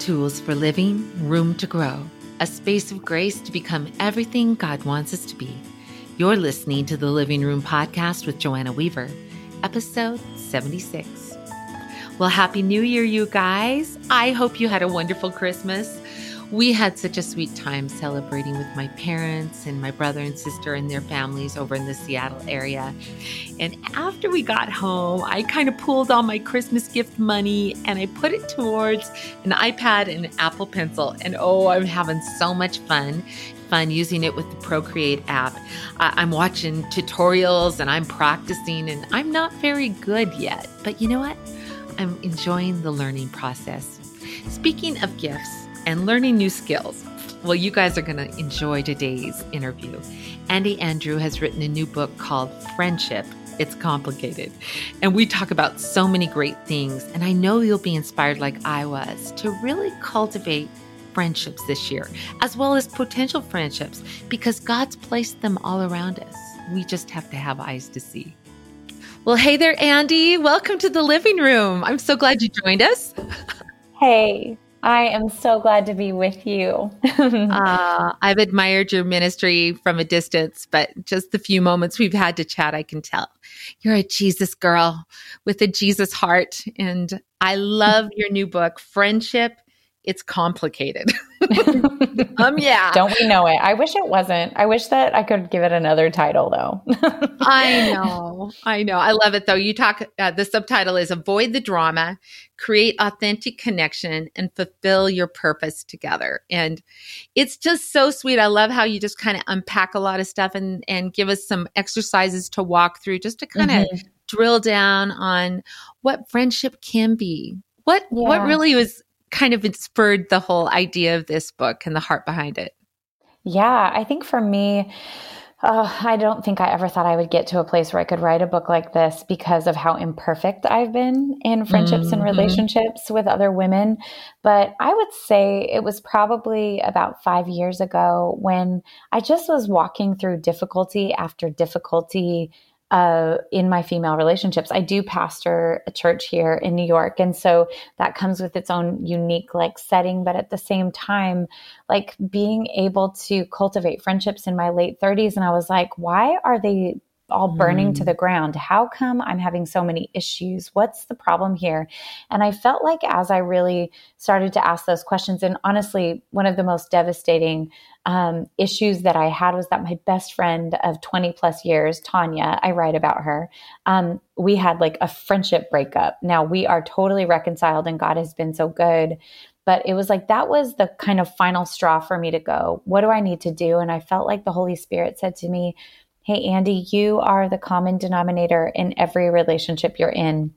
Tools for living, room to grow, a space of grace to become everything God wants us to be. You're listening to the Living Room Podcast with Joanna Weaver, episode 76. Well, Happy New Year, you guys. I hope you had a wonderful Christmas we had such a sweet time celebrating with my parents and my brother and sister and their families over in the Seattle area. And after we got home, I kind of pulled all my Christmas gift money and I put it towards an iPad and an Apple Pencil. And oh, I'm having so much fun fun using it with the Procreate app. I'm watching tutorials and I'm practicing, and I'm not very good yet. But you know what? I'm enjoying the learning process. Speaking of gifts, and learning new skills. Well, you guys are going to enjoy today's interview. Andi Andrew has written a new book called Friendship. It's complicated. And we talk about so many great things. And I know you'll be inspired, like I was, to really cultivate friendships this year, as well as potential friendships, because God's placed them all around us. We just have to have eyes to see. Well, hey there, Andi. Welcome to the living room. I'm so glad you joined us. Hey, I am so glad to be with you. uh, I've admired your ministry from a distance, but just the few moments we've had to chat, I can tell you're a Jesus girl with a Jesus heart. And I love your new book, Friendship it's complicated. um, yeah. Don't we know it? I wish it wasn't. I wish that I could give it another title though. I know. I know. I love it though. You talk, uh, the subtitle is Avoid the Drama, Create Authentic Connection, and Fulfill Your Purpose Together. And it's just so sweet. I love how you just kind of unpack a lot of stuff and, and give us some exercises to walk through just to kind of mm-hmm. drill down on what friendship can be. What, yeah. what really was kind of spurred the whole idea of this book and the heart behind it? Yeah, I think for me, uh, I don't think I ever thought I would get to a place where I could write a book like this because of how imperfect I've been in friendships mm-hmm. and relationships with other women. But I would say it was probably about five years ago when I just was walking through difficulty after difficulty uh, in my female relationships. I do pastor a church here in New York. And so that comes with its own unique like setting. But at the same time, like being able to cultivate friendships in my late 30s. And I was like, why are they all burning mm. to the ground. How come I'm having so many issues? What's the problem here? And I felt like as I really started to ask those questions, and honestly, one of the most devastating um, issues that I had was that my best friend of 20 plus years, Tanya, I write about her, um, we had like a friendship breakup. Now we are totally reconciled and God has been so good. But it was like that was the kind of final straw for me to go, what do I need to do? And I felt like the Holy Spirit said to me, Hey, Andi, you are the common denominator in every relationship you're in.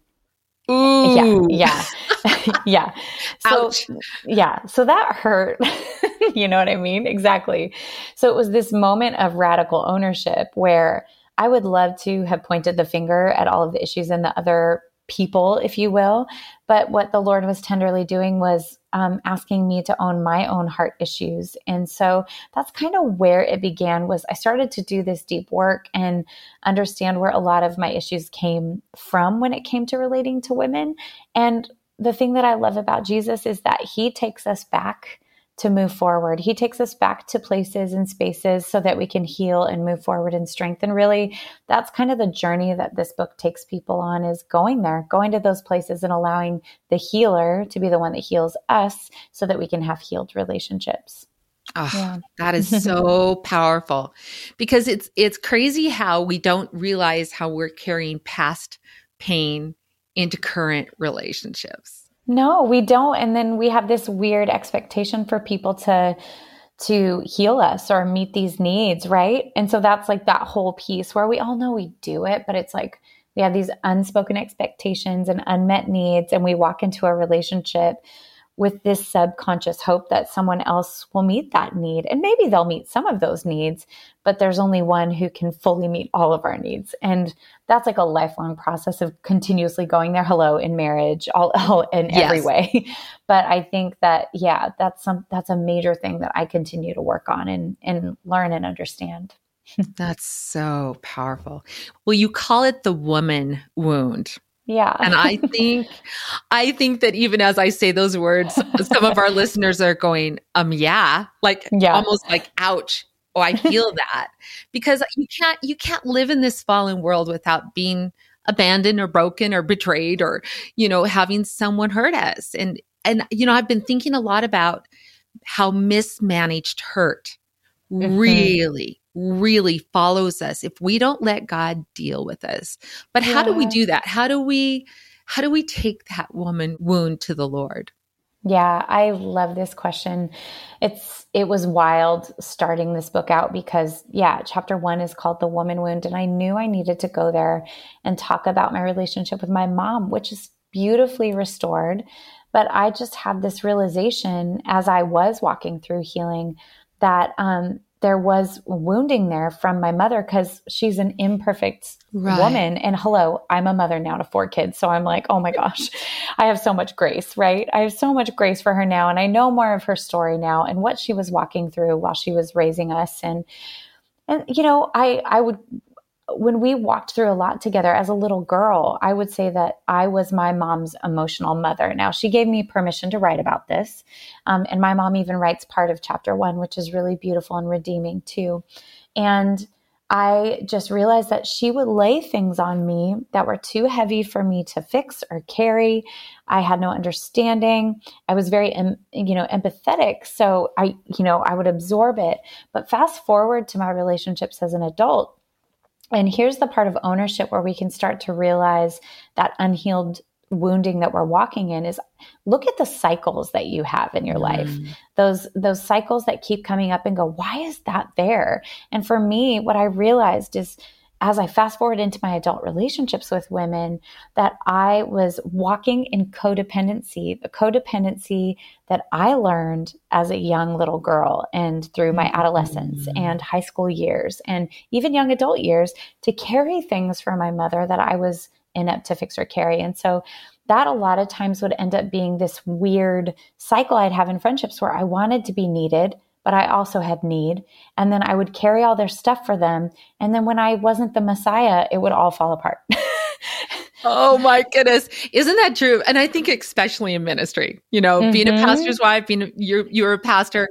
Ooh. Yeah. Yeah. yeah. So, Ouch. yeah. So that hurt. you know what I mean? Exactly. So it was this moment of radical ownership where I would love to have pointed the finger at all of the issues in the other people, if you will. But what the Lord was tenderly doing was um, asking me to own my own heart issues. And so that's kind of where it began was I started to do this deep work and understand where a lot of my issues came from when it came to relating to women. And the thing that I love about Jesus is that he takes us back to move forward. He takes us back to places and spaces so that we can heal and move forward in strength. And really, that's kind of the journey that this book takes people on is going there, going to those places and allowing the healer to be the one that heals us so that we can have healed relationships. Oh, yeah. that is so powerful because it's it's crazy how we don't realize how we're carrying past pain into current relationships. No, we don't. And then we have this weird expectation for people to to heal us or meet these needs, right? And so that's like that whole piece where we all know we do it, but it's like we have these unspoken expectations and unmet needs and we walk into a relationship with this subconscious hope that someone else will meet that need. And maybe they'll meet some of those needs, but there's only one who can fully meet all of our needs. And that's like a lifelong process of continuously going there hello in marriage, all, all in yes. every way. but I think that, yeah, that's some, that's a major thing that I continue to work on and, and learn and understand. that's so powerful. Well, you call it the woman wound Yeah. and I think I think that even as I say those words, some of our listeners are going, um, yeah, like yeah. almost like ouch. Oh, I feel that. Because you can't you can't live in this fallen world without being abandoned or broken or betrayed or, you know, having someone hurt us. And and you know, I've been thinking a lot about how mismanaged hurt mm-hmm. really really follows us if we don't let God deal with us. But how do we do that? How do we how do we take that woman wound to the Lord? Yeah, I love this question. It's it was wild starting this book out because yeah, chapter 1 is called The Woman Wound and I knew I needed to go there and talk about my relationship with my mom, which is beautifully restored. But I just had this realization as I was walking through healing that um, there was wounding there from my mother because she's an imperfect right. woman. And hello, I'm a mother now to four kids. So I'm like, oh my gosh, I have so much grace, right? I have so much grace for her now. And I know more of her story now and what she was walking through while she was raising us. And, and, you know, I, I would when we walked through a lot together as a little girl, I would say that I was my mom's emotional mother. Now, she gave me permission to write about this. Um, and my mom even writes part of chapter one, which is really beautiful and redeeming too. And I just realized that she would lay things on me that were too heavy for me to fix or carry. I had no understanding. I was very, you know, empathetic. So I, you know, I would absorb it. But fast forward to my relationships as an adult, and here's the part of ownership where we can start to realize that unhealed wounding that we're walking in is look at the cycles that you have in your mm. life those those cycles that keep coming up and go why is that there and for me what i realized is as I fast forward into my adult relationships with women, that I was walking in codependency, the codependency that I learned as a young little girl and through my adolescence mm-hmm. and high school years and even young adult years to carry things for my mother that I was inept to fix or carry. And so that a lot of times would end up being this weird cycle I'd have in friendships where I wanted to be needed but I also had need. And then I would carry all their stuff for them. And then when I wasn't the Messiah, it would all fall apart. oh my goodness. Isn't that true? And I think especially in ministry, you know, mm-hmm. being a mm-hmm. pastor's wife, being you're you're a pastor,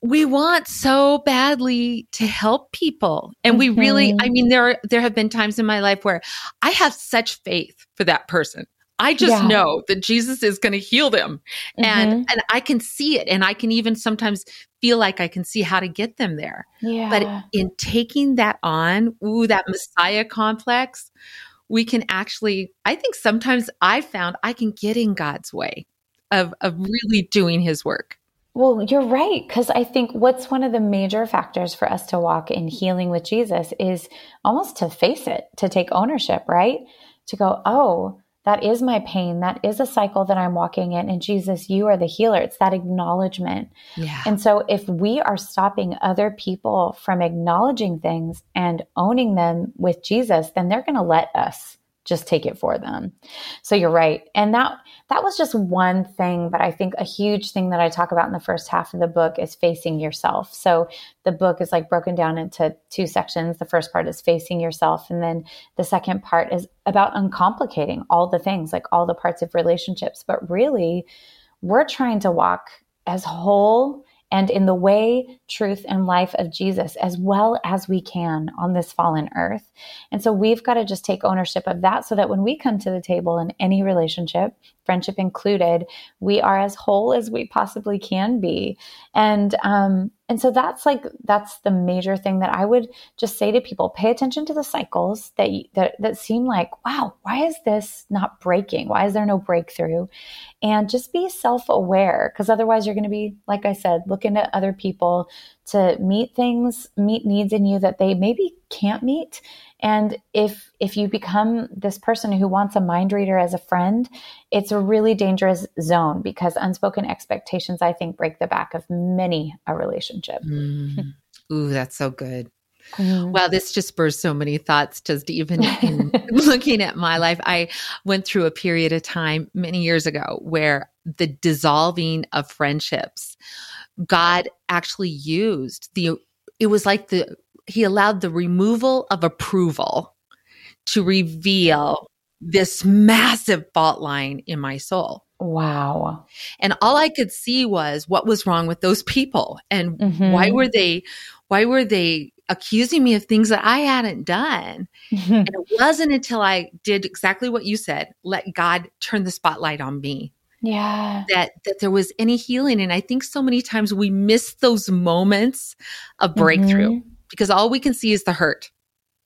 we want so badly to help people. And mm-hmm. we really, I mm-hmm. mean, there are, there have been times in my life where I have such faith for that person. I just yeah. know that Jesus is going to heal them. Mm-hmm. And and I can see it and I can even sometimes feel like I can see how to get them there. Yeah. But in taking that on, ooh, that Messiah complex, we can actually I think sometimes I found I can get in God's way of of really doing his work. Well, you're right. Because I think what's one of the major factors for us to walk in healing with Jesus is almost to face it, to take ownership, right? To go, oh, that is my pain. That is a cycle that I'm walking in. And Jesus, you are the healer. It's that acknowledgement. Yeah. And so if we are stopping other people from acknowledging things and owning them with Jesus, then they're going to let us just take it for them. So you're right. And that that was just one thing, but I think a huge thing that I talk about in the first half of the book is facing yourself. So the book is like broken down into two sections. The first part is facing yourself and then the second part is about uncomplicating all the things, like all the parts of relationships, but really we're trying to walk as whole and in the way, truth, and life of Jesus as well as we can on this fallen earth. And so we've got to just take ownership of that so that when we come to the table in any relationship, friendship included, we are as whole as we possibly can be. And um, and so that's like that's the major thing that I would just say to people: pay attention to the cycles that that that seem like, wow, why is this not breaking? Why is there no breakthrough? And just be self-aware, because otherwise you're going to be, like I said, looking at other people to meet things, meet needs in you that they maybe can't meet. And if if you become this person who wants a mind reader as a friend, it's a really dangerous zone because unspoken expectations, I think, break the back of many a relationship. Mm. Ooh, that's so good. Mm. Wow, this just spurs so many thoughts. Just even in looking at my life, I went through a period of time many years ago where the dissolving of friendships, God actually used the. It was like the he allowed the removal of approval to reveal this massive fault line in my soul. Wow. And all I could see was what was wrong with those people and mm-hmm. why were they why were they accusing me of things that I hadn't done? Mm-hmm. And it wasn't until I did exactly what you said, let God turn the spotlight on me. Yeah. That that there was any healing and I think so many times we miss those moments of breakthrough mm-hmm. because all we can see is the hurt.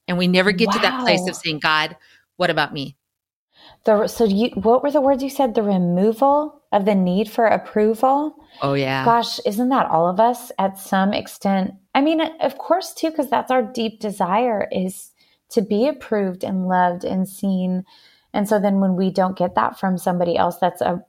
And we never get wow. to that place of saying, God, what about me? The, so you, what were the words you said? The removal of the need for approval. Oh yeah. Gosh, isn't that all of us at some extent? I mean, of course too, because that's our deep desire is to be approved and loved and seen. And so then when we don't get that from somebody else that's a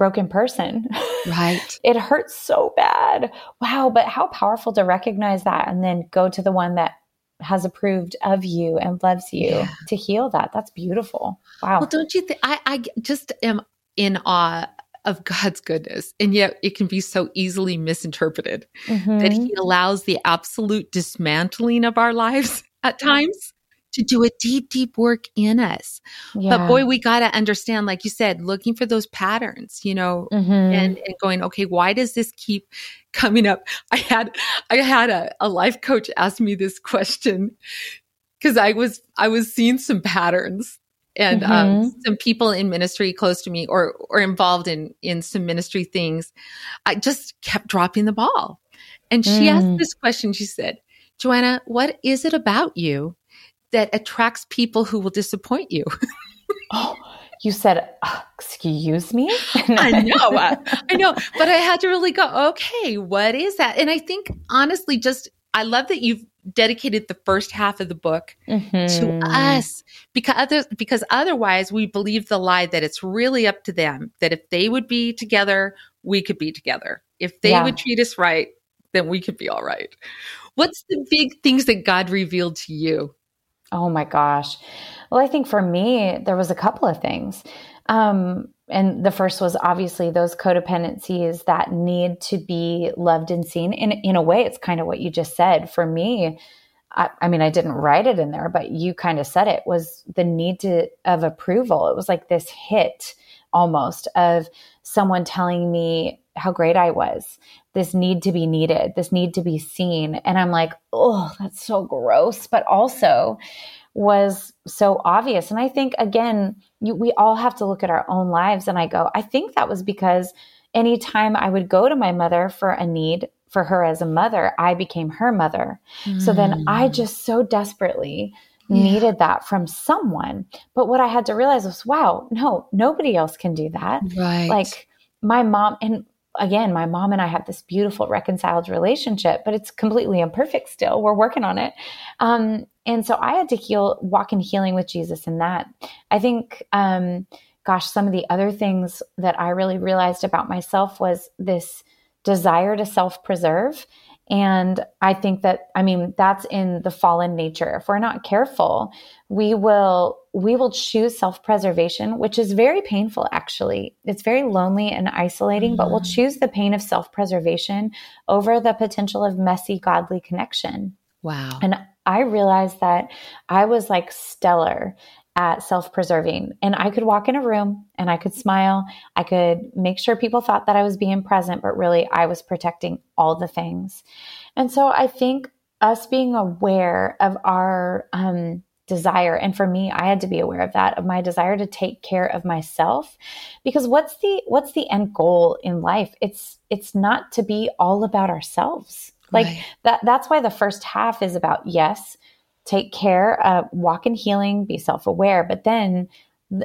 broken person, right? it hurts so bad. Wow, but how powerful to recognize that and then go to the one that has approved of you and loves you yeah. to heal that. That's beautiful. Wow. Well, don't you think I, I just am in awe of God's goodness. And yet it can be so easily misinterpreted mm-hmm. that He allows the absolute dismantling of our lives at times to do a deep, deep work in us. Yeah. But boy, we got to understand, like you said, looking for those patterns, you know, mm-hmm. and, and going, okay, why does this keep coming up? I had, I had a, a life coach ask me this question because I was, I was seeing some patterns and um, mm-hmm. um, some people in ministry close to me or, or involved in, in some ministry things. I just kept dropping the ball. And she mm. asked this question. She said, Joanna, what is it about you that attracts people who will disappoint you. oh, you said, uh, excuse me? I know. Uh, I know. But I had to really go, okay, what is that? And I think honestly, just, I love that you've dedicated the first half of the book mm-hmm. to us because other, because otherwise we believe the lie that it's really up to them that if they would be together we could be together if they yeah. would treat us right then we could be all right what's the big things that god revealed to you Oh my gosh. Well, I think for me, there was a couple of things. Um, and the first was obviously those codependencies that need to be loved and seen. In, in a way, it's kind of what you just said. For me, I, I mean, I didn't write it in there, but you kind of said it was the need to of approval. It was like this hit almost of someone telling me how great I was, this need to be needed, this need to be seen. And I'm like, oh, that's so gross, but also was so obvious. And I think, again, you, we all have to look at our own lives. And I go, I think that was because anytime I would go to my mother for a need for her as a mother, I became her mother. Mm. So then I mm. just so desperately yeah. needed that from someone. But what I had to realize was, wow, no, nobody else can do that. Right. Like my mom, and again, my mom and I have this beautiful reconciled relationship, but it's completely imperfect still. We're working on it. Um, and so I had to heal, walk in healing with Jesus in that. I think, um, gosh, some of the other things that I really realized about myself was this desire to self preserve and I think that, I mean, that's in the fallen nature. If we're not careful, we will, we will choose self-preservation, which is very painful, actually. It's very lonely and isolating, mm-hmm. but we'll mm-hmm. choose the pain of self-preservation over the potential of messy, godly connection. Wow. And I realized that I was like stellar at self preserving. And I could walk in a room and I could smile. I could make sure people thought that I was being present, but really I was protecting all the things. And so I think us being aware of our um, desire, and for me, I had to be aware of that, of my desire to take care of myself. Because what's the what's the end goal in life? It's it's not to be all about ourselves. Like right. that that's why the first half is about yes, take care, uh, walk in healing, be self aware. But then,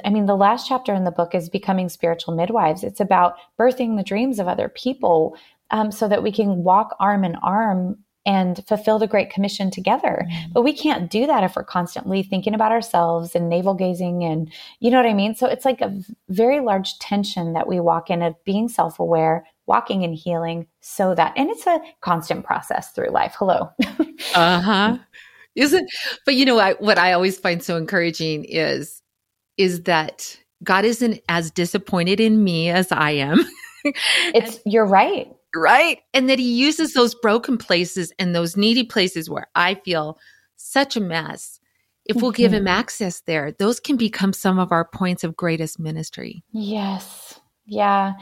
I mean, the last chapter in the book is becoming spiritual midwives. It's about birthing the dreams of other people um, so that we can walk arm in arm and fulfill the Great Commission together. Mm-hmm. But we can't do that if we're constantly thinking about ourselves and navel gazing and, you know what I mean? So it's like a very large tension that we walk in of being self aware, walking in healing so that, and it's a constant process through life. Hello. uh huh isn't but you know I, what i always find so encouraging is is that god isn't as disappointed in me as i am it's and, you're right right and that he uses those broken places and those needy places where i feel such a mess if we'll give him mm-hmm. access there, those can become some of our points of greatest ministry. Yes. Yeah.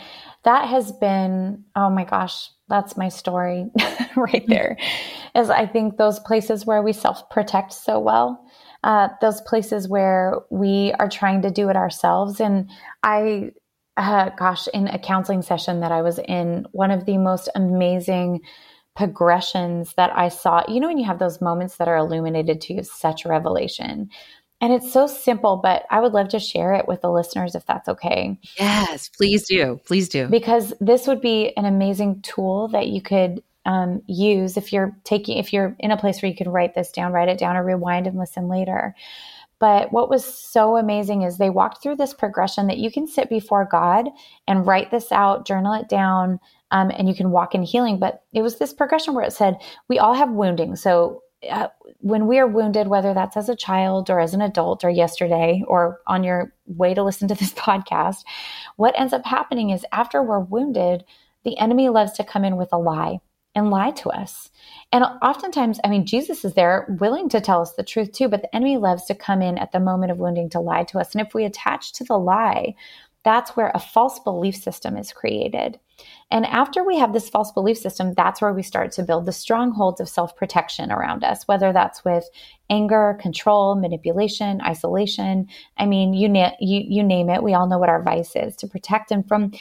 That has been, oh my gosh, that's my story right there. Is I think those places where we self protect so well, uh, those places where we are trying to do it ourselves. And I, uh, gosh, in a counseling session that I was in, one of the most amazing progressions that I saw. You know, when you have those moments that are illuminated to you, such revelation. And it's so simple, but I would love to share it with the listeners if that's okay. Yes, please do. Please do. Because this would be an amazing tool that you could um, use if you're taking, if you're in a place where you can write this down, write it down, or rewind and listen later. But what was so amazing is they walked through this progression that you can sit before God and write this out, journal it down, um, and you can walk in healing. But it was this progression where it said, we all have wounding. So uh, when we are wounded, whether that's as a child or as an adult or yesterday or on your way to listen to this podcast, what ends up happening is after we're wounded, the enemy loves to come in with a lie and lie to us. And oftentimes, I mean, Jesus is there willing to tell us the truth too, but the enemy loves to come in at the moment of wounding to lie to us. And if we attach to the lie, that's where a false belief system is created. And after we have this false belief system, that's where we start to build the strongholds of self protection around us, whether that's with anger, control, manipulation, isolation. I mean, you, na- you, you name it. We all know what our vice is to protect. And from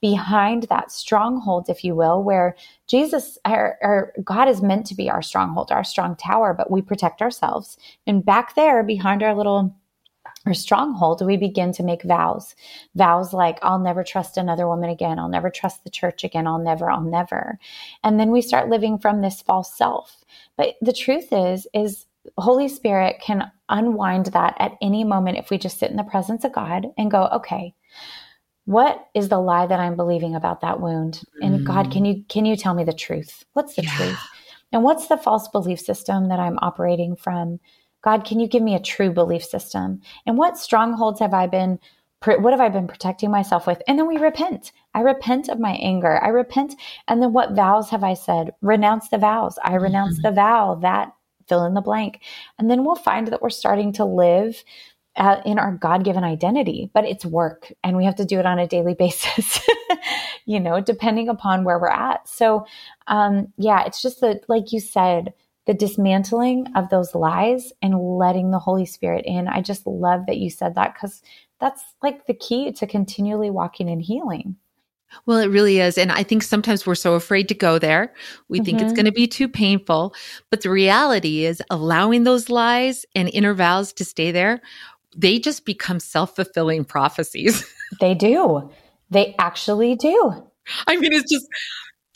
behind that stronghold, if you will, where Jesus, our, our, God is meant to be our stronghold, our strong tower, but we protect ourselves. And back there, behind our little or stronghold, we begin to make vows. Vows like, I'll never trust another woman again. I'll never trust the church again. I'll never, I'll never. And then we start living from this false self. But the truth is, is Holy Spirit can unwind that at any moment if we just sit in the presence of God and go, okay, what is the lie that I'm believing about that wound? And mm. God, can you can you tell me the truth? What's the yeah. truth? And what's the false belief system that I'm operating from? God, can you give me a true belief system? And what strongholds have I been what have I been protecting myself with? And then we repent. I repent of my anger. I repent. And then what vows have I said? Renounce the vows. I renounce mm-hmm. the vow that fill in the blank. And then we'll find that we're starting to live uh, in our God given identity, but it's work and we have to do it on a daily basis, you know, depending upon where we're at. So, um, yeah, it's just that, like you said, the dismantling of those lies and letting the Holy Spirit in. I just love that you said that because that's like the key to continually walking in healing. Well, it really is. And I think sometimes we're so afraid to go there. We mm-hmm. think it's mm-hmm. going to be too painful. But the reality is allowing those lies and inner vows to stay there, they just become self fulfilling prophecies. they do. They actually do. I mean, it's just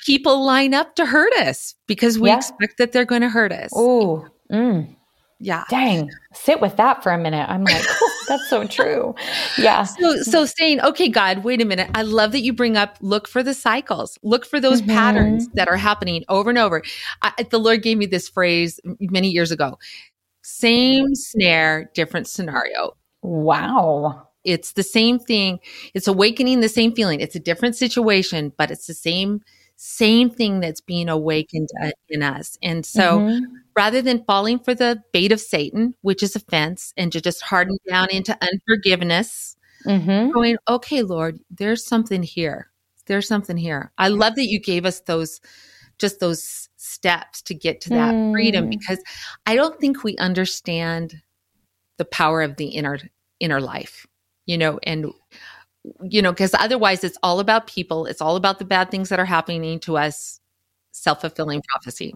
people line up to hurt us because we yeah. expect that they're going to hurt us. Oh, mm. yeah. Dang. Sit with that for a minute. I'm like, oh, that's so true. Yeah. So, so saying, okay, God, wait a minute. I love that you bring up, look for the cycles, look for those mm-hmm. patterns that are happening over and over. I, the Lord gave me this phrase many years ago same snare, different scenario. Wow. It's the same thing. It's awakening the same feeling. It's a different situation, but it's the same same thing that's being awakened uh, in us. And so mm-hmm. rather than falling for the bait of Satan, which is offense, and to just harden down into unforgiveness, mm-hmm. going, okay, Lord, there's something here. There's something here. I love that you gave us those, just those steps to get to that mm. freedom because I don't think we understand the power of the inner inner life, you know, and you know, because otherwise it's all about people, it's all about the bad things that are happening to us, self fulfilling prophecy.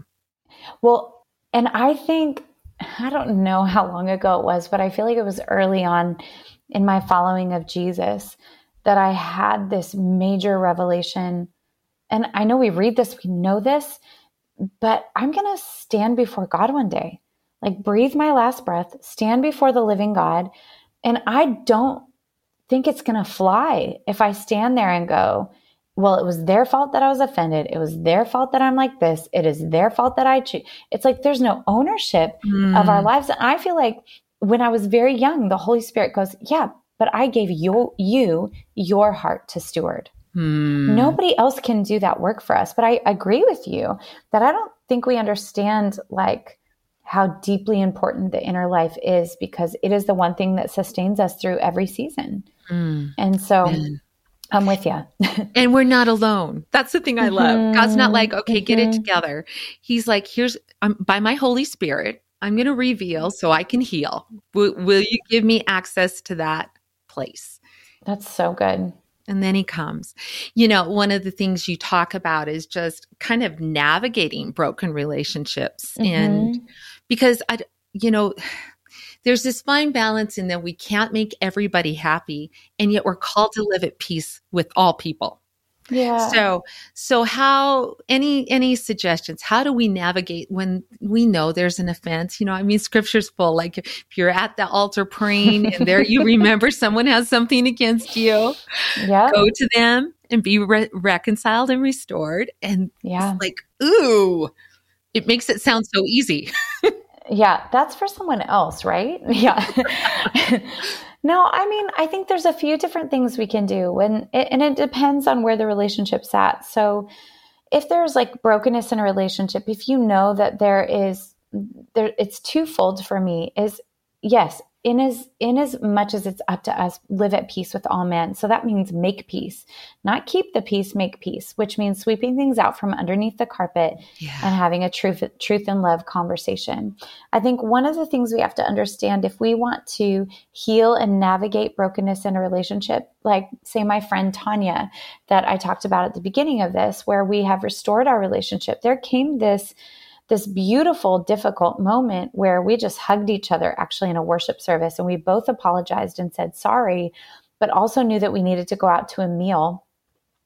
Well, and I think, I don't know how long ago it was, but I feel like it was early on in my following of Jesus that I had this major revelation. And I know we read this, we know this, but I'm going to stand before God one day, like breathe my last breath, stand before the living God. And I don't think it's going to fly if I stand there and go, well, it was their fault that I was offended. It was their fault that I'm like this. It is their fault that I choose. It's like there's no ownership mm. of our hmm. lives. And I feel like when I was very young, the Holy Spirit goes, yeah, but I gave you, you your heart to steward. Mm. Nobody else can do that work for us. But I agree with you that I don't think we understand like how deeply important the inner life is because it is the one thing that sustains us through every season. Mm, and so man. I'm with you. and we're not alone. That's the thing I love. Mm-hmm. God's not like, okay, mm-hmm. get it mm-hmm. together. He's like, here's um, by my Holy Spirit, I'm going to reveal so I can heal. Will, will you give me access to that place? That's so good. And then he comes. You know, one of the things you talk about is just kind of navigating broken relationships. Mm-hmm. And because I, you know, there's this fine balance in that we can't make everybody happy, and yet we're called to live at peace with all people. Yeah. So, so how any any suggestions? How do we navigate when we know there's an offense? You know, I mean, Scripture's full. Like if you're at the altar praying, and there you remember someone has something against you, yeah, go to them and be re- reconciled and restored. And yeah, like ooh, it makes it sound so easy. yeah, that's for someone else, right? Yeah. No, I mean, I think there's a few different things we can do when and it depends on where the relationship's at. So if there's like brokenness in a relationship, if you know that there is there it's twofold for me is yes, in as in as much as it's up to us live at peace with all men so that means make peace not keep the peace make peace which means sweeping things out from underneath the carpet yeah. and having a truth truth and love conversation i think one of the things we have to understand if we want to heal and navigate brokenness in a relationship like say my friend tanya that i talked about at the beginning of this where we have restored our relationship there came this this beautiful, difficult moment where we just hugged each other actually in a worship service and we both apologized and said sorry, but also knew that we needed to go out to a meal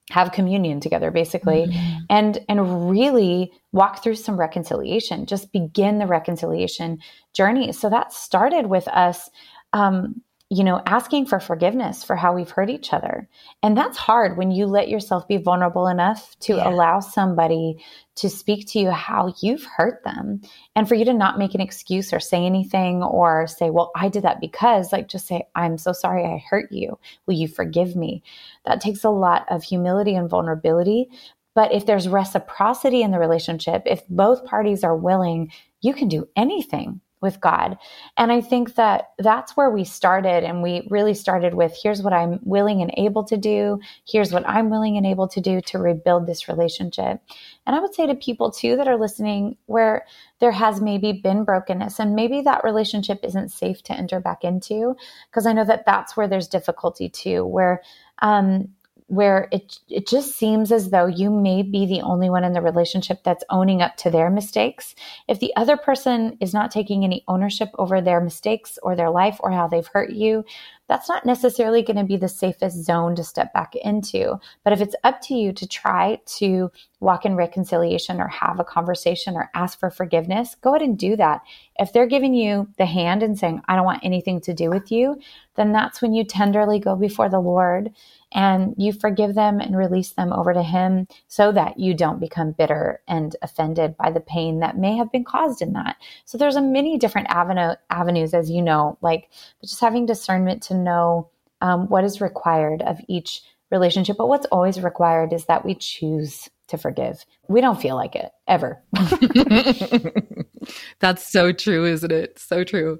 have communion together basically mm-hmm. and and really walk through some reconciliation just begin the reconciliation journey so that started with us um, you know, asking for forgiveness for how we've hurt each other. And that's hard when you let yourself be vulnerable enough to yeah. allow somebody to speak to you how you've hurt them and for you to not make an excuse or say anything or say, well, I did that because, like, just say, I'm so sorry I hurt you. Will you forgive me? That takes a lot of humility and vulnerability. But if there's reciprocity in the relationship, if both parties are willing, you can do anything with God. And I think that that's where we started. And we really started with here's what I'm willing and able to do. Here's what I'm willing and able to do to rebuild this relationship. And I would say to people too that are listening, where there has maybe been brokenness and maybe that relationship isn't safe to enter back into, because I know that that's where there's difficulty too, where, um, where it it just seems as though you may be the only one in the relationship that's owning up to their mistakes. If the other person is not taking any ownership over their mistakes or their life or how they've hurt you, that's not necessarily going to be the safest zone to step back into. But if it's up to you to try to walk in reconciliation or have a conversation or ask for forgiveness, go ahead and do that. If they're giving you the hand and saying, I don't want anything to do with you, then that's when you tenderly go before the Lord and you forgive them and release them over to Him so that you don't become bitter and offended by the pain that may have been caused in that. So there's a many different avenue, avenues, as you know, like just having discernment to know um, what is required of each relationship. But what's always required is that we choose to forgive. We don't feel like it ever. That's so true, isn't it? So true.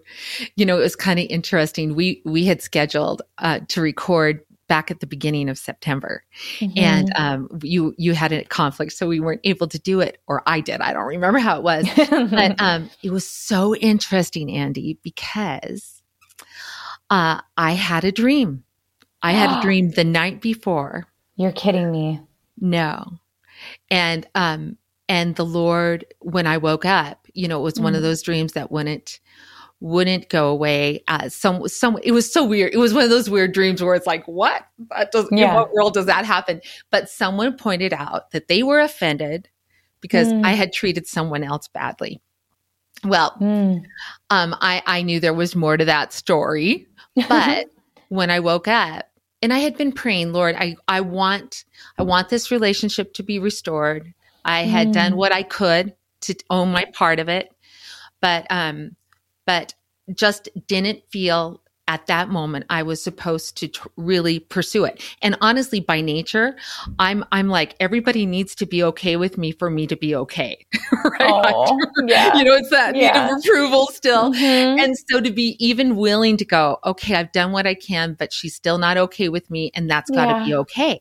You know, it was kind of interesting. We we had scheduled uh, to record back at the beginning of September, mm-hmm. and um, you you had a conflict, so we weren't able to do it, or I did. I don't remember how it was, but um, it was so interesting, Andi, because uh, I had a dream. I had a dream the night before. You're kidding me. No, and um, and the Lord, when I woke up, you know, it was mm. one of mm. those dreams that wouldn't wouldn't go away. Uh, some, some, it was so weird. It was one of those weird dreams where it's like, what? That does, yeah. in what world does that happen? But someone pointed out that they were offended because mm. I had treated someone else badly. Well, mm. um, I, I knew there was more to that story, but when I woke up and I had been praying, Lord, I, I want, I want this relationship to be restored. I had mm. done what I could to own my part of it, but, um, but just didn't feel at that moment I was supposed to tr- really pursue it. And honestly, by nature, I'm I'm like everybody needs to be okay with me for me to be okay. right? Oh, yeah. You know, it's that Yeah. need of approval still. Mhm. And so to be even willing to go, okay, I've done what I can, but she's still not okay with me, and that's got to Yeah. be okay.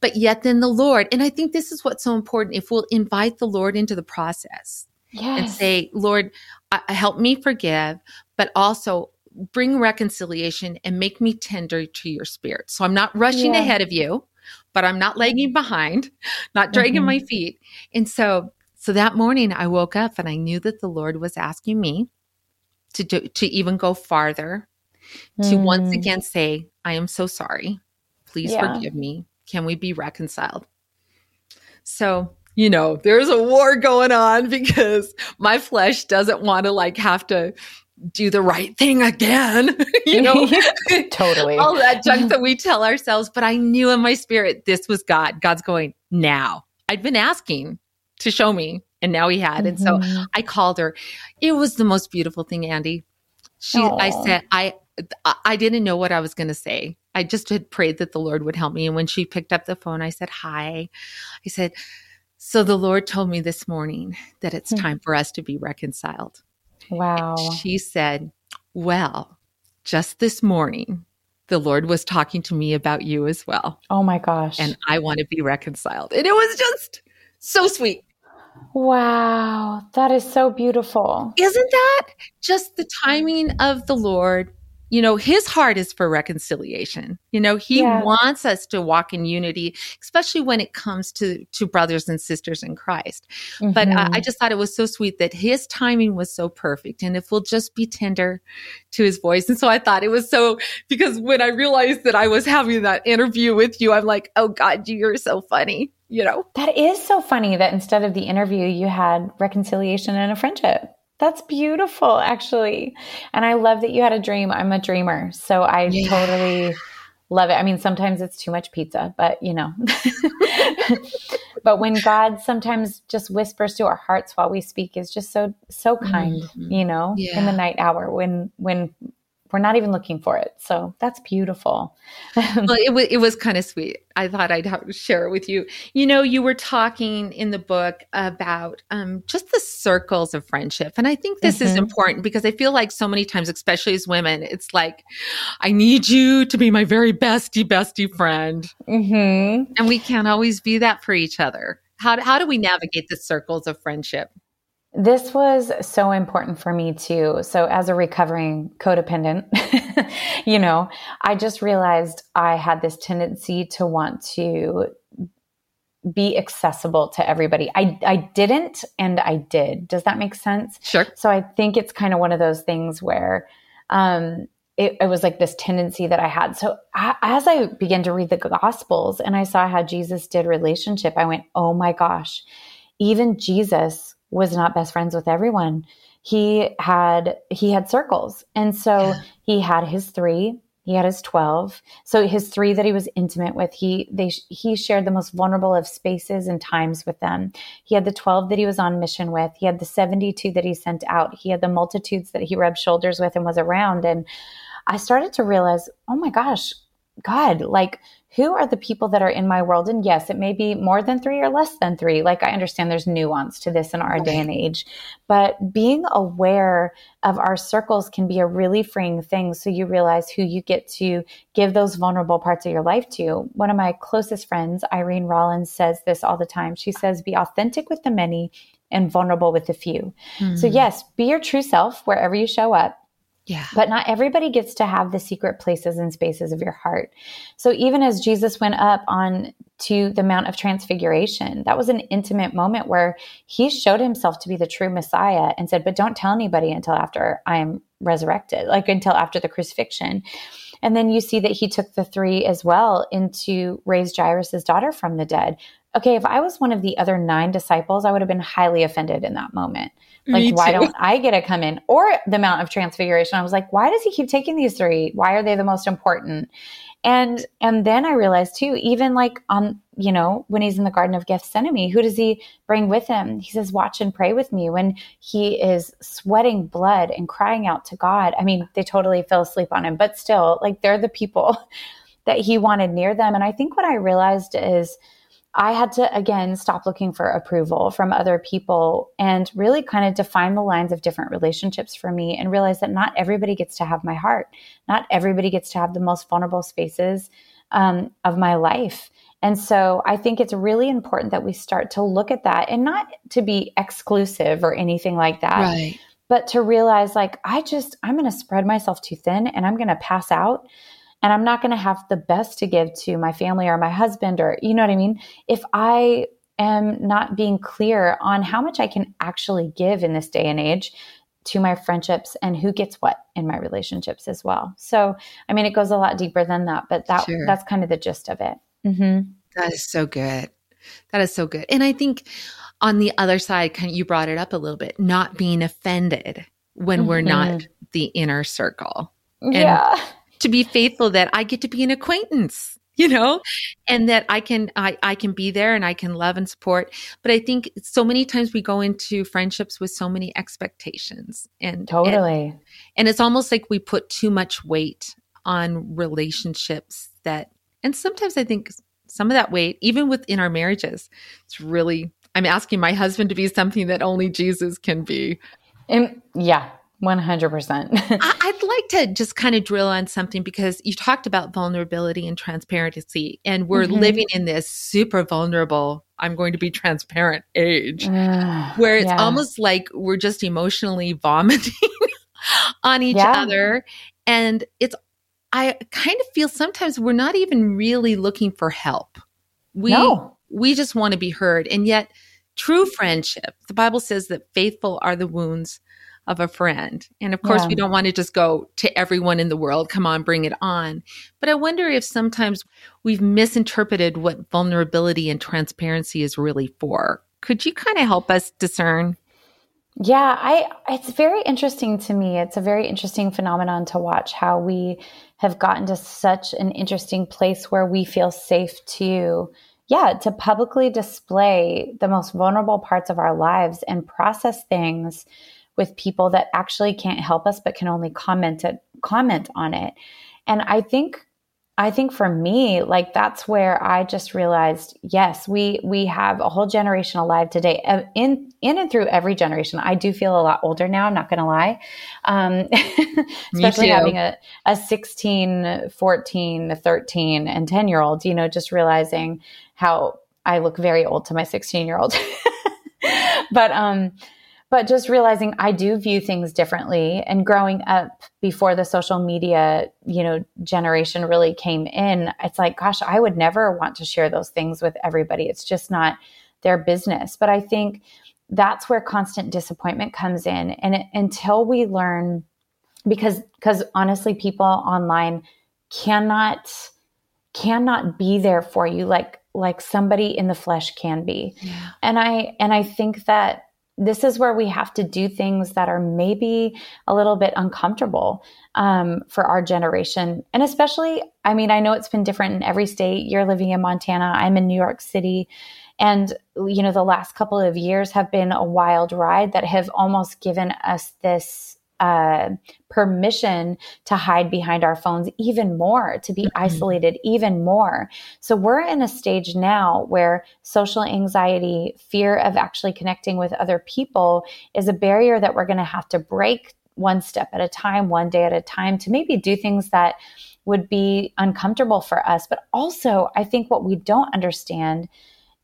But yet, then the Lord, and I think this is what's so important if we'll invite the Lord into the process yes. and say, Lord, uh, help me forgive, but also bring reconciliation and make me tender to your spirit. So I'm not rushing Yeah. ahead of you, but I'm not lagging behind, not dragging Mhm. my feet. And so, so that morning I woke up and I knew that the Lord was asking me to do, to even go farther, to once Mm. again say, I am so sorry. Please Yeah. forgive me. Can we be reconciled? So, you know, there's a war going on because my flesh doesn't want to like have to do the right thing again, you know, totally. all that junk that we tell ourselves. But I knew in my spirit this was God. God's going now. I'd been asking to show me, and now he had. And so Mhm. I called her. It was the most beautiful thing, Andi. She, I said, I, I didn't know what I was going to say. I just had prayed that the Lord would help me. And when she picked up the phone, I said, Hi. I said, So the Lord told me this morning that it's Hmm. time for us to be reconciled. wow. She said, Well, just this morning, the Lord was talking to me about you as well. Oh my gosh. And I want to be reconciled. And it was just so sweet. wow. That is so beautiful. Isn't that just the timing of the Lord? You know, his heart is for reconciliation. You know, he Yeah. wants us to walk in unity, especially when it comes to to brothers and sisters in Christ. But I, I Mhm. just thought it was so sweet that his timing was so perfect. And if we'll just be tender to his voice. And so I thought it was so, because when I realized that I was having that interview with you, I'm like, oh God, you're so funny, you know? that is so funny that instead of the interview, you had reconciliation and a friendship. That's beautiful, actually. And I love that you had a dream. I'm a dreamer. So I Yeah. totally love it. I mean, sometimes it's too much pizza, but you know. but when God sometimes just whispers to our hearts while we speak is just so so kind, Mhm. you know, in the night hour when when we're not even looking for it. So that's beautiful. well, it was it was kind of sweet. I thought I'd have to share it with you. You know, you were talking in the book about um, just the circles of friendship, and I think this is Mhm. important because I feel like so many times, especially as women, it's like I need you to be my very bestie, bestie friend, hmm and we can't always be that for each other. How how do we navigate the circles of friendship? This was so important for me too. So, as a recovering codependent, you know, I just realized I had this tendency to want to be accessible to everybody. I, I didn't and I did. Does that make sense? Sure. So, I think it's kind of one of those things where um, it, it was like this tendency that I had. So, I, as I began to read the Gospels and I saw how Jesus did relationship, I went, oh my gosh, even Jesus was not best friends with everyone. He had he had circles. And so Yeah. he had his 3, he had his 12. So his 3 that he was intimate with, he they he shared the most vulnerable of spaces and times with them. He had the 12 that he was on mission with. He had the 72 that he sent out. He had the multitudes that he rubbed shoulders with and was around and I started to realize, "Oh my gosh, God, like who are the people that are in my world? And yes, it may be more than three or less than three. Like I understand there's nuance to this in our day and age, but being aware of our circles can be a really freeing thing. So you realize who you get to give those vulnerable parts of your life to. One of my closest friends, Irene Rollins, says this all the time. She says, be authentic with the many and vulnerable with the few. So Mhm. yes, be your true self wherever you show up. Yeah. But not everybody gets to have the secret places and spaces of your heart. So even as Jesus went up on to the Mount of Transfiguration, that was an intimate moment where he showed himself to be the true Messiah and said, "But don't tell anybody until after I am resurrected, like until after the crucifixion." And then you see that he took the three as well into raise Jairus' daughter from the dead. Okay, if I was one of the other nine disciples, I would have been highly offended in that moment. Like, why don't I get to come in? Or the Mount of Transfiguration. I was like, why does he keep taking these three? Why are they the most important? And and then I realized too, even like on you know, when he's in the Garden of Gethsemane, who does he bring with him? He says, Watch and pray with me. When he is sweating blood and crying out to God, I mean, they totally fell asleep on him, but still, like, they're the people that he wanted near them. And I think what I realized is I had to, again, stop looking for approval from other people and really kind of define the lines of different relationships for me and realize that not everybody gets to have my heart. Not everybody gets to have the most vulnerable spaces um, of my life. And so I think it's really important that we start to look at that and not to be exclusive or anything like that. Right. But to realize, like, I just, I'm going to spread myself too thin and I'm going to pass out and I'm not going to have the best to give to my family or my husband or, you know what I mean? If I am not being clear on how much I can actually give in this day and age to my friendships and who gets what in my relationships as well. So, I mean, it goes a lot deeper than that, but that sure. that's kind of the gist of it. Mm-hmm. That is so good. That is so good. And I think on the other side, kind of, you brought it up a little bit, not being offended when mm-hmm. we're not mm-hmm. the inner circle. And yeah. To be faithful that I get to be an acquaintance, you know, and that I can I, I can be there and I can love and support. But I think so many times we go into friendships with so many expectations and totally. And, and it's almost like we put too much weight on relationships that and sometimes I think some of that weight, even within our marriages, it's really, I'm asking my husband to be something that only Jesus can be. And yeah, 100%. I'd like to just kind of drill on something because you talked about vulnerability and transparency, and we're mm-hmm. living in this super vulnerable, I'm going to be transparent age uh, where it's yeah. almost like we're just emotionally vomiting on each yeah. other. And it's I kind of feel sometimes we're not even really looking for help. We no. we just want to be heard. And yet true friendship, the Bible says that faithful are the wounds of a friend. And of course, yeah. we don't want to just go to everyone in the world, come on, bring it on. But I wonder if sometimes we've misinterpreted what vulnerability and transparency is really for. Could you kind of help us discern? Yeah, I it's very interesting to me. It's a very interesting phenomenon to watch how we have gotten to such an interesting place where we feel safe to yeah, to publicly display the most vulnerable parts of our lives and process things with people that actually can't help us but can only comment it, comment on it. And I think I think for me, like that's where I just realized, yes, we we have a whole generation alive today. Uh, in in and through every generation, I do feel a lot older now. I'm not going to lie, um, especially having a a 16, 14, 13, and 10 year old. You know, just realizing how I look very old to my 16 year old. but um, but just realizing I do view things differently and growing up before the social media, you know, generation really came in, it's like, gosh, I would never want to share those things with everybody. It's just not their business. But I think that's where constant disappointment comes in. And it, until we learn, because, because honestly, people online cannot, cannot be there for you like, like somebody in the flesh can be. Yeah. And I, and I think that this is where we have to do things that are maybe a little bit uncomfortable um, for our generation. And especially, I mean, I know it's been different in every state. You're living in Montana, I'm in New York City. And, you know, the last couple of years have been a wild ride that have almost given us this uh, permission to hide behind our phones even more, to be mm-hmm. isolated even more. So we're in a stage now where social anxiety, fear of actually connecting with other people is a barrier that we're going to have to break one step at a time, one day at a time to maybe do things that would be uncomfortable for us. But also, I think what we don't understand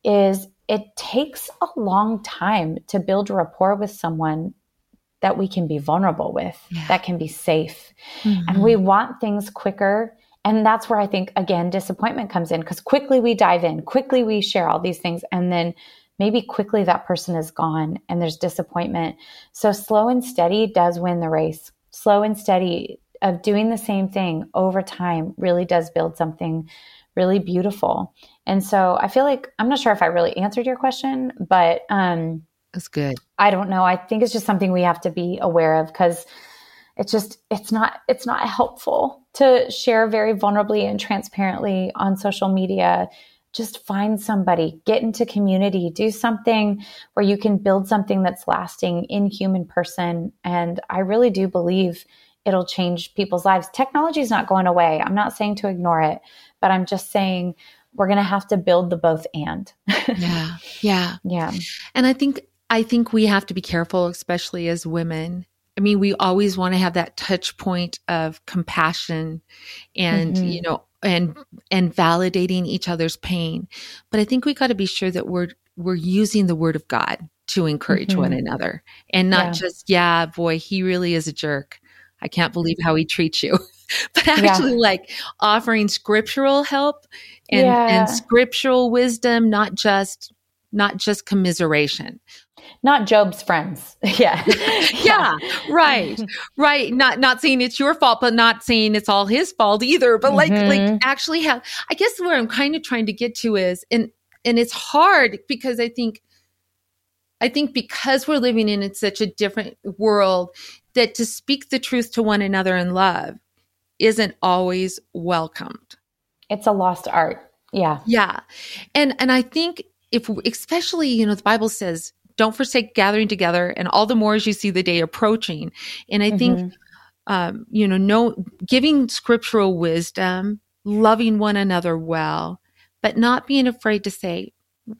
is it takes a long time to build rapport with someone that we can be vulnerable with, yeah. that can be safe. Mm-hmm. And we want things quicker. And that's where I think, again, disappointment comes in because quickly we dive in, quickly we share all these things. And then maybe quickly that person is gone and there's disappointment. So slow and steady does win the race. Slow and steady of doing the same thing over time really does build something really beautiful. And so I feel like I'm not sure if I really answered your question, but um, that's good. I don't know. I think it's just something we have to be aware of because it's just it's not it's not helpful to share very vulnerably and transparently on social media. Just find somebody get into community do something where you can build something that's lasting in human person. And i really do believe it'll change people's lives. Technology is not going away. I'm not saying to ignore it but i'm just saying we're going to have to build the both and. Yeah. Yeah. Yeah. And i think i think we have to be careful especially as women I mean, we always want to have that touch point of compassion and, mm-hmm. you know, and and validating each other's pain. But I think we got to be sure that we're we're using the word of God to encourage mm-hmm. one another and not yeah. just, yeah, boy, he really is a jerk. I can't believe how he treats you. but actually yeah. like offering scriptural help and, yeah. and scriptural wisdom, not just not just commiseration not Job's friends. yeah. yeah. Right. Right. Not not saying it's your fault, but not saying it's all his fault either. But like mm-hmm. like actually have I guess where I'm kind of trying to get to is and and it's hard because I think I think because we're living in such a different world that to speak the truth to one another in love isn't always welcomed. It's a lost art. Yeah. Yeah. And and I think if especially you know the bible says don't forsake gathering together and all the more as you see the day approaching and i mm-hmm. think um, you know no giving scriptural wisdom loving one another well but not being afraid to say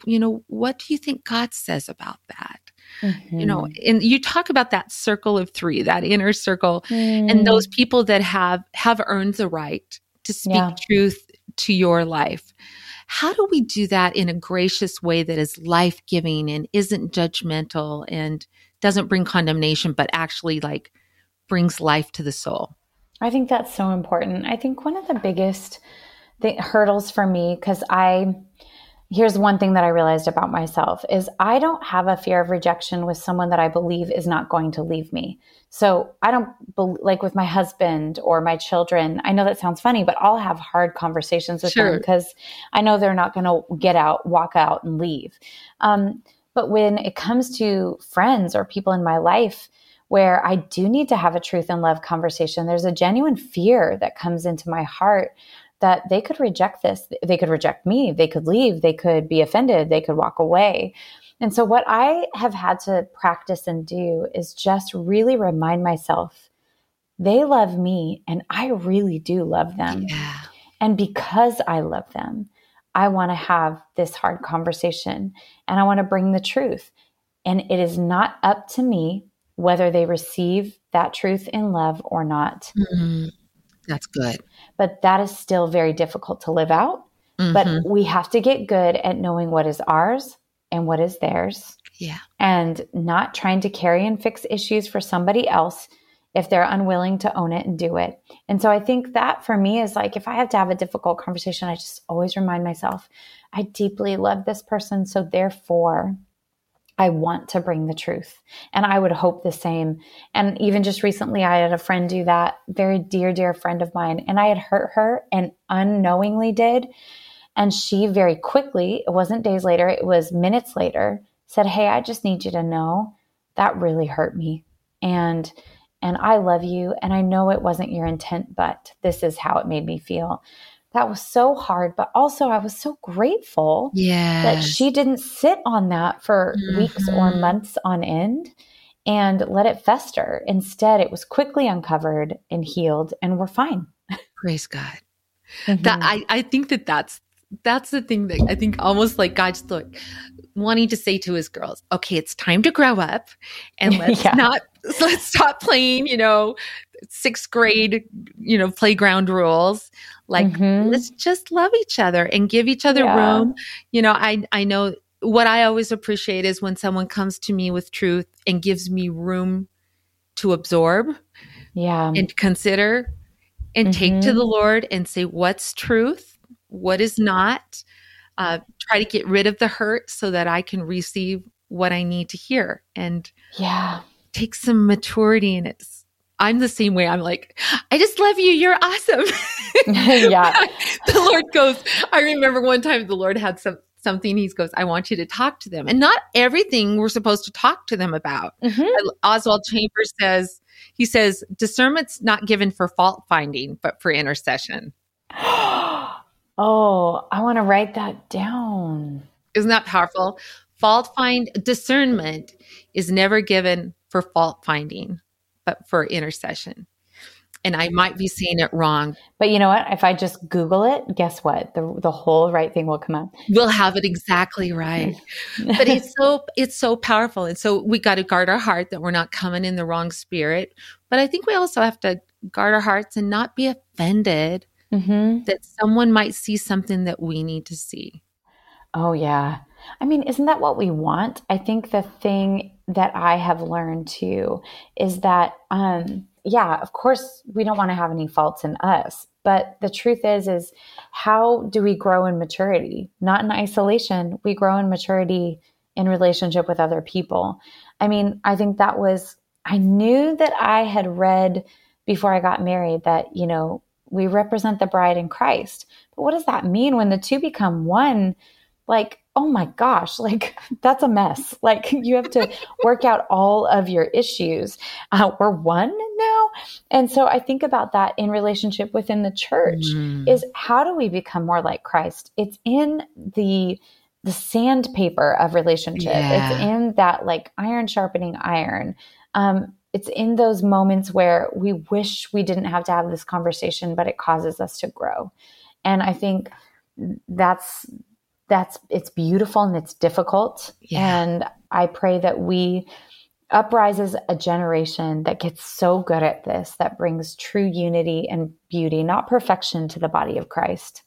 you know what do you think god says about that mm-hmm. you know mm-hmm. and you talk about that circle of three that inner circle mm. and those people that have have earned the right to speak yeah. truth to your life how do we do that in a gracious way that is life giving and isn't judgmental and doesn't bring condemnation, but actually like brings life to the soul? I think that's so important. I think one of the biggest th- hurdles for me, because I, here's one thing that I realized about myself is I don't have a fear of rejection with someone that I believe is not going to leave me. So I don't like with my husband or my children. I know that sounds funny, but I'll have hard conversations with sure. them because I know they're not going to get out, walk out, and leave. Um, but when it comes to friends or people in my life, where I do need to have a truth and love conversation, there's a genuine fear that comes into my heart that they could reject this. They could reject me. They could leave. They could be offended. They could walk away. And so, what I have had to practice and do is just really remind myself they love me and I really do love them. Yeah. And because I love them, I want to have this hard conversation and I want to bring the truth. And it is not up to me whether they receive that truth in love or not. Mm-hmm. That's good but that is still very difficult to live out. Mm-hmm. But we have to get good at knowing what is ours and what is theirs. Yeah. And not trying to carry and fix issues for somebody else if they're unwilling to own it and do it. And so I think that for me is like if I have to have a difficult conversation, I just always remind myself, I deeply love this person. So therefore, I want to bring the truth. And I would hope the same. And even just recently, I had a friend do that, very dear, dear friend of mine. And I had hurt her and unknowingly did. And she very quickly, it wasn't days later, it was minutes later, said, Hey, I just need you to know that really hurt me. And and I love you. And I know it wasn't your intent, but this is how it made me feel that was so hard but also i was so grateful yeah that she didn't sit on that for mm-hmm. weeks or mm-hmm. months on end and let it fester instead it was quickly uncovered and healed and we're fine praise god mm-hmm. that I, I think that that's that's the thing that i think almost like god's like wanting to say to his girls okay it's time to grow up and let's yeah. not let's stop playing you know sixth grade, you know, playground rules. Like, mm-hmm. let's just love each other and give each other yeah. room. You know, I, I know what I always appreciate is when someone comes to me with truth and gives me room to absorb. Yeah. And consider and mm-hmm. take to the mm-hmm. Lord and say, what's truth? What is not? Uh, try to get rid of the hurt so that I can receive what I need to hear. And yeah, take some maturity in it I'm the same way. I'm like, I just love you. You're awesome. yeah. the Lord goes, I remember one time the Lord had some something he goes i want you to talk to them and not everything we're supposed to talk to them about mm-hmm. oswald chambers says He says, discernment's not given for fault finding, but for intercession. oh, I want to write that down. Isn't that powerful? Fault find discernment is never given for fault finding, but for intercession and I might be saying it wrong. But you know what? If I just Google it, guess what? The the whole right thing will come up. We'll have it exactly right. but it's so it's so powerful. And so we got to guard our heart that we're not coming in the wrong spirit. But I think we also have to guard our hearts and not be offended mm-hmm. that someone might see something that we need to see. Oh yeah. I mean, isn't that what we want? I think the thing that I have learned too is that um yeah, of course, we don't want to have any faults in us. But the truth is, is how do we grow in maturity? Not in isolation. We grow in maturity in relationship with other people. I mean, I think that was, I knew that I had read before I got married that, you know, we represent the bride in Christ. But what does that mean when the two become one? Like, oh my gosh, like that's a mess. Like you have to work out all of your issues. Uh, we're one now. And so I think about that in relationship within the church mm. is how do we become more like Christ? It's in the the sandpaper of relationship. Yeah. It's in that like iron sharpening iron. Um, it's in those moments where we wish we didn't have to have this conversation, but it causes us to grow. And I think that's that's it's beautiful and it's difficult yeah. and i pray that we uprises a generation that gets so good at this that brings true unity and beauty not perfection to the body of christ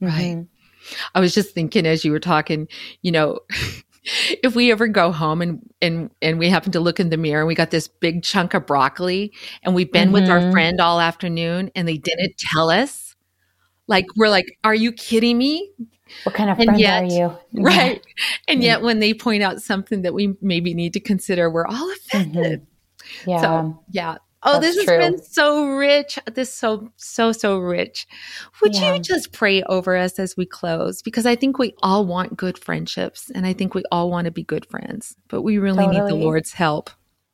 right mm-hmm. i was just thinking as you were talking you know if we ever go home and and and we happen to look in the mirror and we got this big chunk of broccoli and we've been mm-hmm. with our mm-hmm. friend all afternoon and they didn't tell us like we're like are you kidding me what kind of and friend yet, are you? Right. And yet when they point out something that we maybe need to consider, we're all offended. Mm-hmm. Yeah. So, yeah. Oh, That's this has true. been so rich. This so so so rich. Would yeah. you just pray over us as we close? Because I think we all want good friendships, and I think we all want to be good friends, but we really totally. need the Lord's help.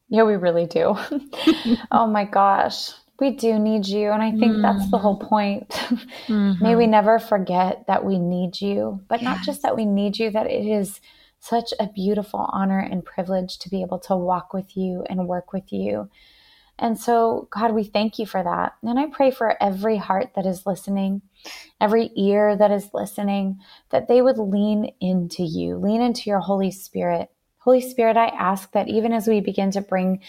Yeah, we really do. oh my gosh we do need you. And I think mm. that's the whole mm. point. mm-hmm. May we never forget that we need you, but yes. not just that we need you, that it is such a beautiful honor and privilege to be able to walk with you and work with you. And so, God, we thank you for that. And I pray for every heart that is listening, every ear that is listening, that they would lean into you, lean into your Holy Spirit. Holy Spirit, I ask that even as we begin to bring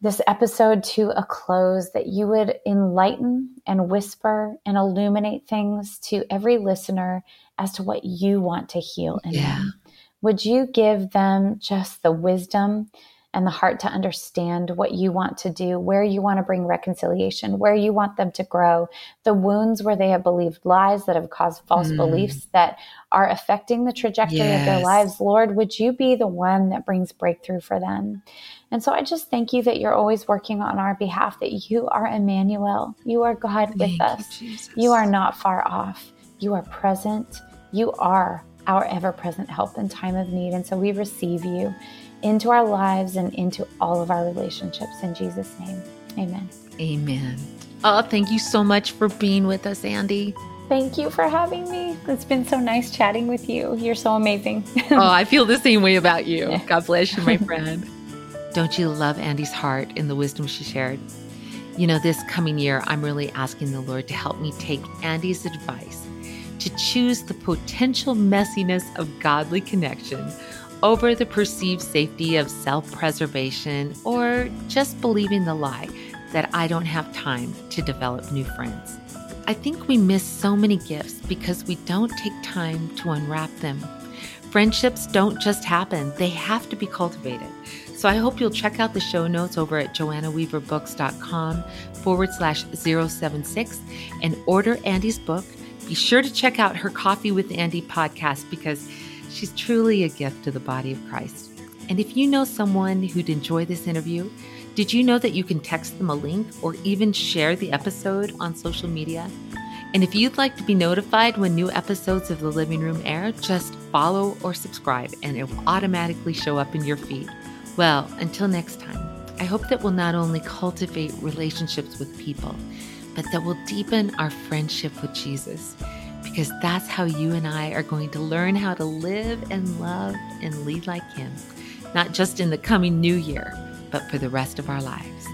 this episode to a close, that you would enlighten and whisper and illuminate things to every listener as to what you want to heal in yeah. them. Would you give them just the wisdom and the heart to understand what you want to do, where you want to bring reconciliation, where you want them to grow, the wounds where they have believed lies that have caused false mm. beliefs that are affecting the trajectory yes. of their lives. Lord, would you be the one that brings breakthrough for them? And so I just thank you that you're always working on our behalf, that you are Emmanuel. You are God with thank us. You, you are not far off. You are present. You are our ever present help in time of need. And so we receive you into our lives and into all of our relationships. In Jesus' name, amen. Amen. Oh, thank you so much for being with us, Andi. Thank you for having me. It's been so nice chatting with you. You're so amazing. oh, I feel the same way about you. God bless you, my friend. Don't you love Andi's heart and the wisdom she shared? You know, this coming year, I'm really asking the Lord to help me take Andi's advice to choose the potential messiness of godly connection over the perceived safety of self preservation or just believing the lie that I don't have time to develop new friends. I think we miss so many gifts because we don't take time to unwrap them. Friendships don't just happen, they have to be cultivated. So I hope you'll check out the show notes over at joannaweaverbooks.com forward slash 076 and order Andi's book. Be sure to check out her Coffee with Andi podcast because She's truly a gift to the body of Christ. And if you know someone who'd enjoy this interview, did you know that you can text them a link or even share the episode on social media? And if you'd like to be notified when new episodes of The Living Room air, just follow or subscribe and it will automatically show up in your feed. Well, until next time, I hope that we'll not only cultivate relationships with people, but that we'll deepen our friendship with Jesus because that's how you and I are going to learn how to live and love and lead like Him, not just in the coming new year, but for the rest of our lives.